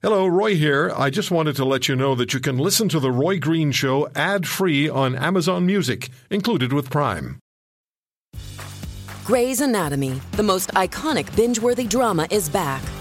Hello, Roy here. I just wanted to let you know that you can listen to The Roy Green Show ad free on Amazon Music, included with Prime. Grey's Anatomy, the most iconic binge worthy drama, is back,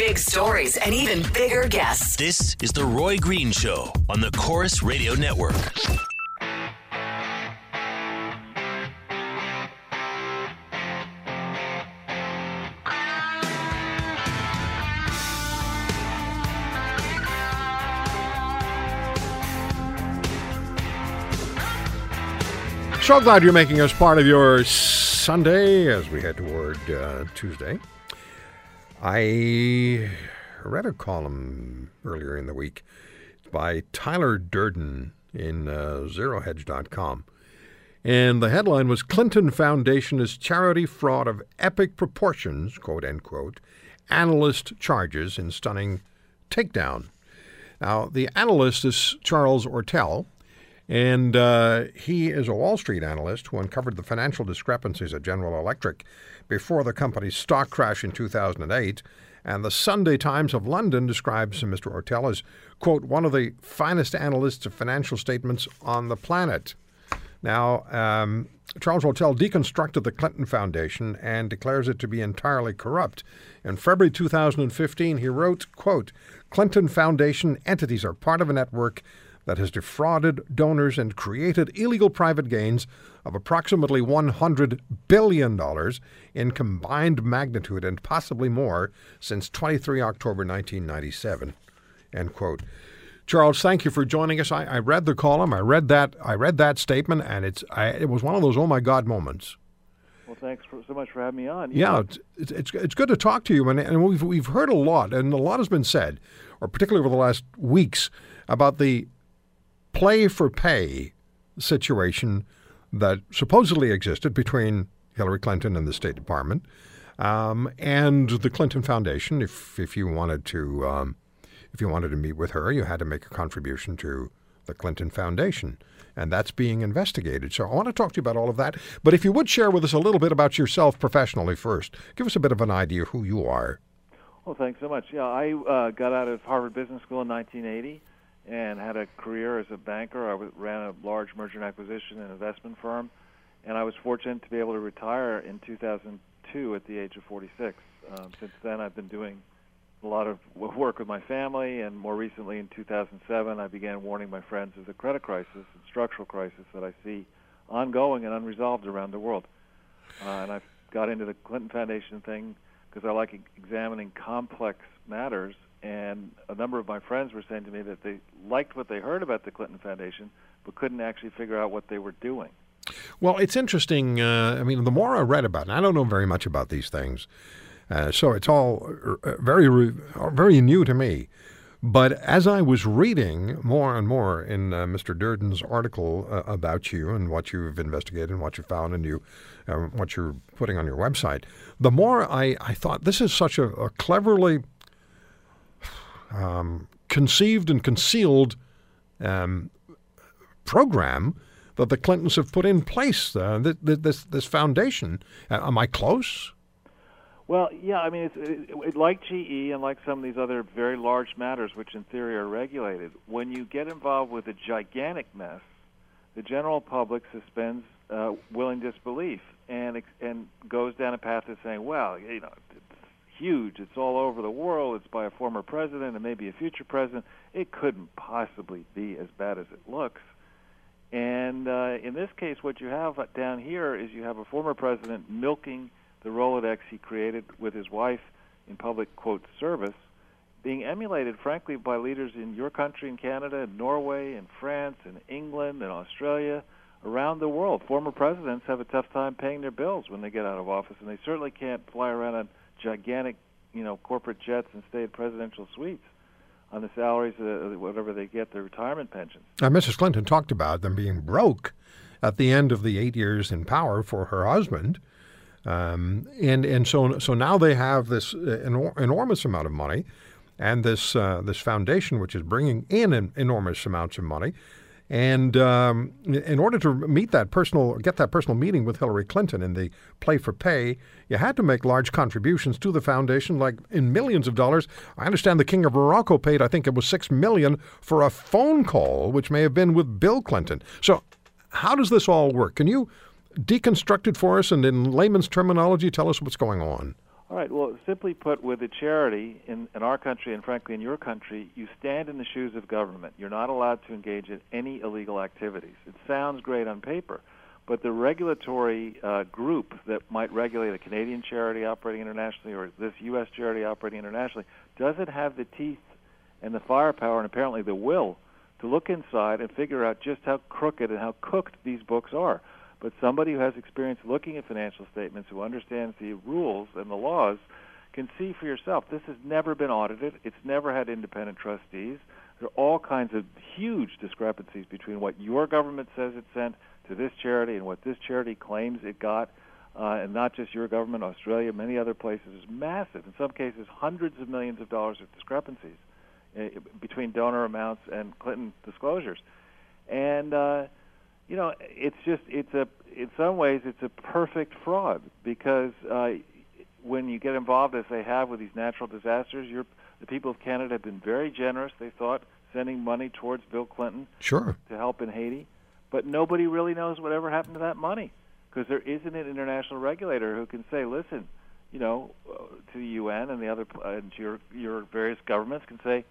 Big stories and even bigger guests. This is The Roy Green Show on the Corus Radio Network. So glad you're making us part of your Sunday as we head toward uh, Tuesday. I read a column earlier in the week by Tyler Durden in uh, ZeroHedge.com. And the headline was Clinton Foundation is charity fraud of epic proportions, quote unquote, analyst charges in stunning takedown. Now, the analyst is Charles Ortel, and uh, he is a Wall Street analyst who uncovered the financial discrepancies at General Electric before the company's stock crash in 2008. And the Sunday Times of London describes Mr. Ortel as, quote, one of the finest analysts of financial statements on the planet. Now, um, Charles Ortel deconstructed the Clinton Foundation and declares it to be entirely corrupt. In February 2015, he wrote, quote, Clinton Foundation entities are part of a network that has defrauded donors and created illegal private gains of approximately $100 billion in combined magnitude and possibly more since 23 October 1997. End quote. Charles, thank you for joining us. I, I read the column. I read that. I read that statement, and it's I, it was one of those oh my god moments. Well, thanks for, so much for having me on. Yeah, it's, it's, it's it's good to talk to you, and, and we've we've heard a lot, and a lot has been said, or particularly over the last weeks, about the play for pay situation that supposedly existed between Hillary Clinton and the State Department um, and the Clinton Foundation. If if you wanted to um, if you wanted to meet with her, you had to make a contribution to the Clinton Foundation. And that's being investigated. So I want to talk to you about all of that. But if you would share with us a little bit about yourself professionally first, give us a bit of an idea who you are. Well, thanks so much. Yeah, I uh, got out of Harvard Business School in 1980 and had a career as a banker. I ran a large merger and acquisition and investment firm, and I was fortunate to be able to retire in 2002 at the age of 46. Um, since then, I've been doing a lot of work with my family, and more recently in 2007, I began warning my friends of the credit crisis and structural crisis that I see ongoing and unresolved around the world. Uh, and I got into the Clinton Foundation thing because I like examining complex matters. Number of my friends were saying to me that they liked what they heard about the Clinton Foundation, but couldn't actually figure out what they were doing. Well, it's interesting. Uh, I mean, the more I read about it, I don't know very much about these things. Uh, so it's all uh, very, very new to me. But as I was reading more and more in uh, Mr. Durden's article uh, about you and what you've investigated and what you found and you, uh, what you're putting on your website, the more I, I thought this is such a, a cleverly um, conceived and concealed um, program that the Clintons have put in place. Uh, this this foundation. am I close? Well, yeah, I mean, it, it, like GE and like some of these other very large matters, which in theory are regulated. When you get involved with a gigantic mess, the general public suspends uh, willing disbelief and and goes down a path of saying, well, you know, huge, it's all over the world, it's by a former president and maybe a future president. It couldn't possibly be as bad as it looks. And uh, in this case, what you have down here is you have a former president milking the Rolodex he created with his wife in public quote service, being emulated, frankly, by leaders in your country, in Canada, in Norway, in France, in England, in Australia, around the world. Former presidents have a tough time paying their bills when they get out of office, and they certainly can't fly around on gigantic, you know, corporate jets and stay at presidential suites. on the salaries, whatever they get, their retirement pensions. Now, Mrs. Clinton talked about them being broke at the end of the eight years in power for her husband. Um, and and so so now they have this uh, enor- enormous amount of money, and this uh, this foundation which is bringing in enormous amounts of money, and um, in order to meet that personal get that personal meeting with Hillary Clinton in the play for pay, you had to make large contributions to the foundation, like in millions of dollars. I understand the King of Morocco paid, I think it was six million for a phone call, which may have been with Bill Clinton. So, how does this all work? Can you deconstruct it for us and in layman's terminology tell us what's going on? All right. Well, simply put, with a charity in, in our country and frankly in your country, you stand in the shoes of government. You're not allowed to engage in any illegal activities. It sounds great on paper, but the regulatory uh, group that might regulate a Canadian charity operating internationally or this U.S. charity operating internationally doesn't have the teeth and the firepower and apparently the will to look inside and figure out just how crooked and how cooked these books are but somebody who has experience looking at financial statements, who understands the rules and the laws, can see for yourself. This has never been audited. It's never had independent trustees. There are all kinds of huge discrepancies between what your government says it sent to this charity and what this charity claims it got. Uh, and not just your government, Australia, many other places, is massive. In some cases, hundreds of millions of dollars of discrepancies uh, between donor amounts and Clinton disclosures. And uh, you know, it's just it's a in some ways it's a perfect fraud because uh, when you get involved as they have with these natural disasters, you're, the people of Canada have been very generous. They thought sending money towards Bill Clinton sure to help in Haiti, but nobody really knows whatever happened to that money because there isn't an international regulator who can say, listen, you know, uh, to the UN and the other uh, and to your your various governments can say,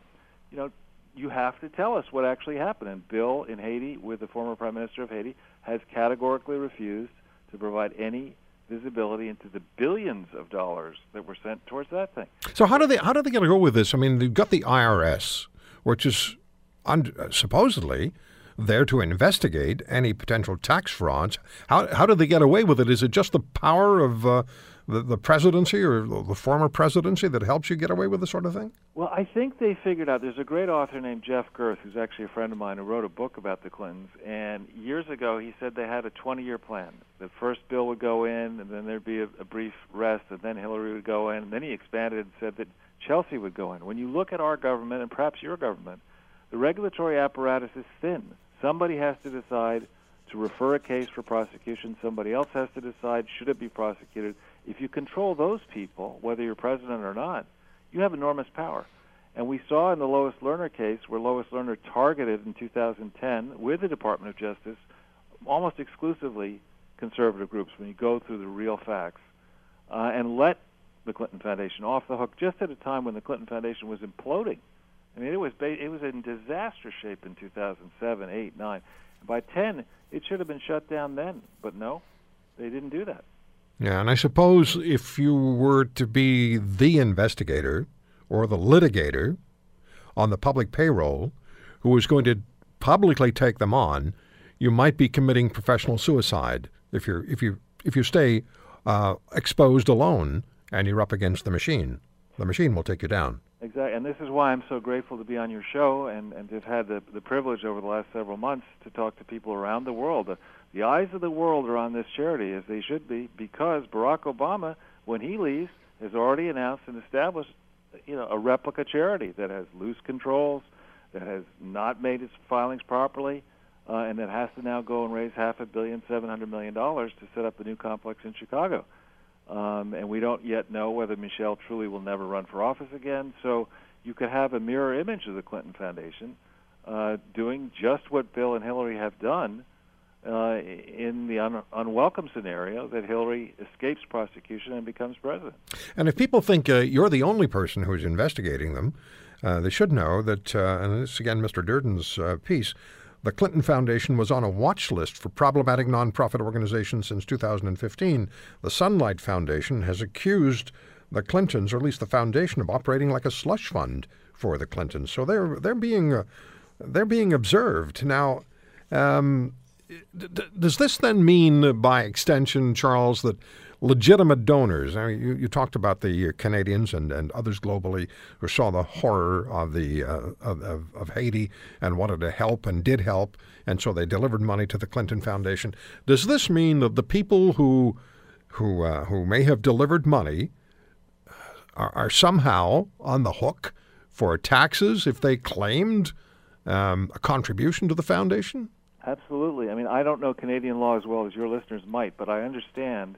you know, you have to tell us what actually happened. And Bill in Haiti, with the former prime minister of Haiti, has categorically refused to provide any visibility into the billions of dollars that were sent towards that thing. So how do they how do they get to go with this? I mean, you've got the IRS, which is un- supposedly there to investigate any potential tax frauds. How how do they get away with it? Is it just the power of uh, the, the presidency or the former presidency that helps you get away with this sort of thing? Well, I think they figured out. There's a great author named Jeff Gerth, who's actually a friend of mine, who wrote a book about the Clintons. And years ago, he said they had a 20-year plan. The first bill would go in, and then there'd be a, a brief rest, and then Hillary would go in. And then he expanded and said that Chelsea would go in. When you look at our government, and perhaps your government, the regulatory apparatus is thin. Somebody has to decide to refer a case for prosecution. Somebody else has to decide should it be prosecuted. If you control those people, whether you're president or not, you have enormous power. And we saw in the Lois Lerner case where Lois Lerner targeted in 2010 with the Department of Justice almost exclusively conservative groups when you go through the real facts uh, and let the Clinton Foundation off the hook just at a time when the Clinton Foundation was imploding. I mean, it was it was in disaster shape in 2007, 8, 9. By 10, it should have been shut down then, but no, they didn't do that. Yeah, and I suppose if you were to be the investigator or the litigator on the public payroll who was going to publicly take them on, you might be committing professional suicide if you if you if you stay uh, exposed alone and you're up against the machine. The machine will take you down. Exactly, and this is why I'm so grateful to be on your show and, and to have had the, the privilege over the last several months to talk to people around the world. The, the eyes of the world are on this charity, as they should be, because Barack Obama, when he leaves, has already announced and established, you know, a replica charity that has loose controls, that has not made its filings properly, uh, and that has to now go and raise half a billion, seven hundred million dollars to set up a new complex in Chicago. Um, and we don't yet know whether Michelle truly will never run for office again. So you could have a mirror image of the Clinton Foundation uh, doing just what Bill and Hillary have done uh, in the un- unwelcome scenario that Hillary escapes prosecution and becomes president. And if people think uh, you're the only person who's investigating them, uh, they should know that, uh, and this again, Mr. Durden's uh, piece, the Clinton Foundation was on a watch list for problematic nonprofit organizations since 2015. The Sunlight Foundation has accused the Clintons, or at least the foundation, of operating like a slush fund for the Clintons. So they're they're being uh, they're being observed now. Um, does this then mean, uh, by extension, Charles, that legitimate donors? I mean, you, you talked about the uh, Canadians and, and others globally who saw the horror of the uh, of, of, of Haiti and wanted to help and did help, and so they delivered money to the Clinton Foundation. Does this mean that the people who who uh, who may have delivered money are, are somehow on the hook for taxes if they claimed um, a contribution to the foundation? Absolutely. I mean, I don't know Canadian law as well as your listeners might, but I understand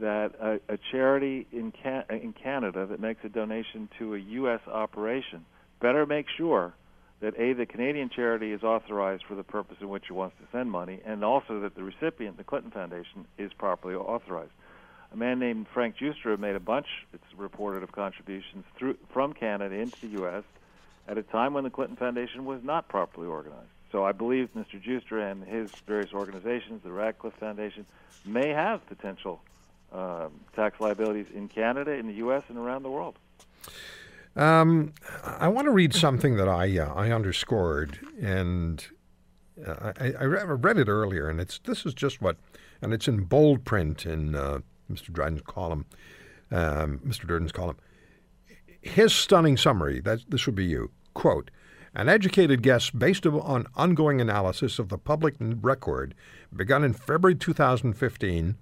that a, a charity in Can- in Canada that makes a donation to a U.S. operation better make sure that a the Canadian charity is authorized for the purpose in which it wants to send money, and also that the recipient, the Clinton Foundation, is properly authorized. A man named Frank Giustra made a bunch, it's reported, of contributions through from Canada into the U.S. at a time when the Clinton Foundation was not properly organized. So I believe Mr. Giustra and his various organizations, the Radcliffe Foundation, may have potential um, tax liabilities in Canada, in the U.S., and around the world. Um, I want to read something that I uh, I underscored, and uh, I, I read it earlier, and it's this is just what, and it's in bold print in uh, Mr. Dryden's column, um, Mr. Durden's column. His stunning summary. That this would be you. Quote. An educated guess based on ongoing analysis of the public record begun in February 2015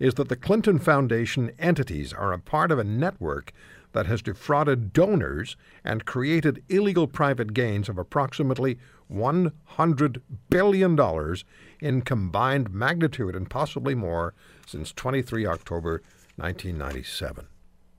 is that the Clinton Foundation entities are a part of a network that has defrauded donors and created illegal private gains of approximately $100 billion in combined magnitude and possibly more since 23 October 1997.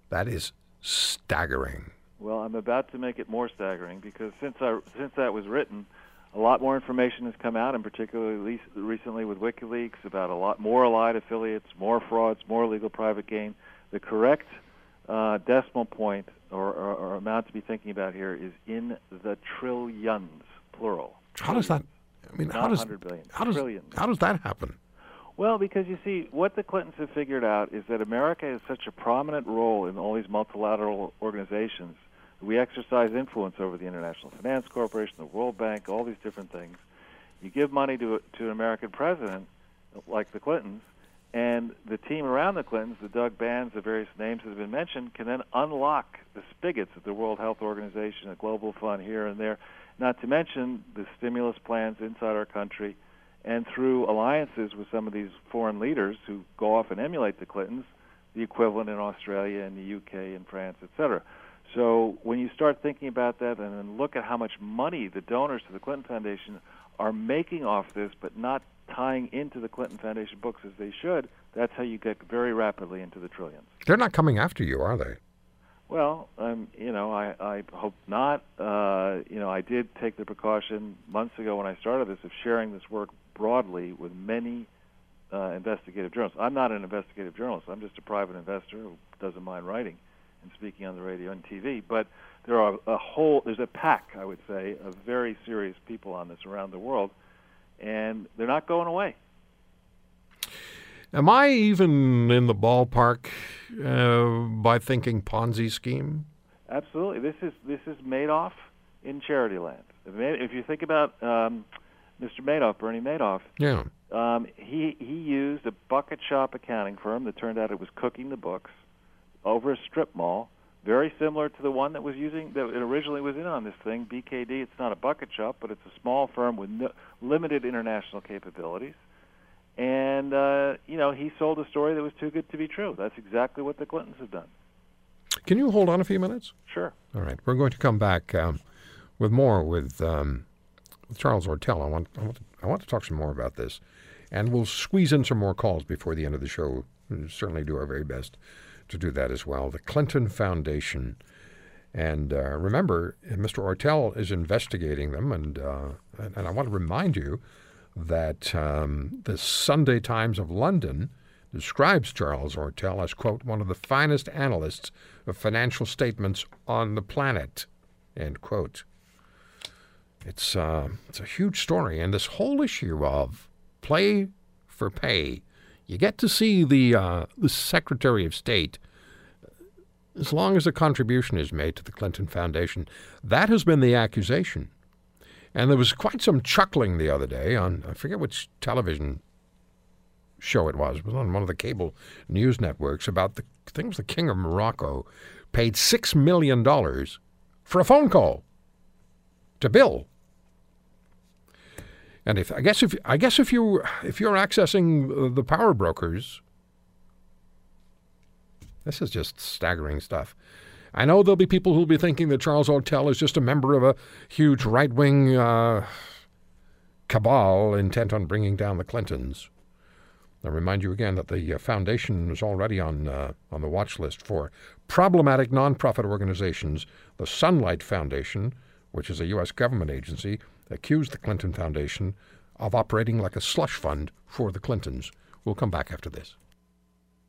That is staggering. Well, I'm about to make it more staggering because since I, since that was written, a lot more information has come out, and particularly recently with WikiLeaks about a lot more allied affiliates, more frauds, more illegal private gain. The correct uh, decimal point or, or, or, amount to be thinking about here is in the trillions, plural. How does that? I mean, how does 100 billion, how does trillions. how does that happen? Well, because you see, what the Clintons have figured out is that America has such a prominent role in all these multilateral organizations. We exercise influence over the International Finance Corporation, the World Bank, all these different things. You give money to to an American president, like the Clintons, and the team around the Clintons, the Doug Bands, the various names that have been mentioned, can then unlock the spigots at the World Health Organization, a global fund here and there, not to mention the stimulus plans inside our country, and through alliances with some of these foreign leaders who go off and emulate the Clintons, the equivalent in Australia and the UK and France, etc. So when you start thinking about that and then look at how much money the donors to the Clinton Foundation are making off this, but not tying into the Clinton Foundation books as they should, that's how you get very rapidly into the trillions. They're not coming after you, are they? Well, um, you know, I, I hope not. Uh, you know, I did take the precaution months ago when I started this of sharing this work broadly with many uh, investigative journalists. I'm not an investigative journalist. I'm just a private investor who doesn't mind writing and speaking on the radio and TV. But there are a whole, there's a pack, I would say, of very serious people on this around the world, and they're not going away. Am I even in the ballpark uh, by thinking Ponzi scheme? Absolutely. This is this is Madoff in charity land. If you think about um, Mr. Madoff, Bernie Madoff, Yeah. um, he he used a bucket shop accounting firm that turned out it was cooking the books over a strip mall, very similar to the one that was using that originally was in on this thing. BKD. It's not a bucket shop, but it's a small firm with no, limited international capabilities. And uh, you know, he sold a story that was too good to be true. That's exactly what the Clintons have done. Can you hold on a few minutes? Sure. All right. We're going to come back um, with more with, um, with Charles Ortel. I want, I, want to, I want to talk some more about this. And we'll squeeze in some more calls before the end of the show. We'll certainly do our very best to do that as well. The Clinton Foundation. And uh, remember, Mr. Ortel is investigating them. And, uh, and, I want to remind you that um, the Sunday Times of London describes Charles Ortel as, quote, one of the finest analysts of financial statements on the planet, end quote. It's, uh, it's a huge story. And this whole issue of play for pay, you get to see the, uh, the Secretary of State as long as a contribution is made to the Clinton Foundation. That has been the accusation. And there was quite some chuckling the other day on, I forget which television show it was, it was on one of the cable news networks about the things the King of Morocco paid $6 million for a phone call to Bill. And if I guess if I guess if you if you're accessing the power brokers, this is just staggering stuff. I know there'll be people who'll be thinking that Charles Ortel is just a member of a huge right wing uh, cabal intent on bringing down the Clintons. I remind you again that the uh, foundation is already on uh, on the watch list for problematic nonprofit organizations. The Sunlight Foundation, which is a U.S. government agency, accused the Clinton Foundation of operating like a slush fund for the Clintons. We'll come back after this.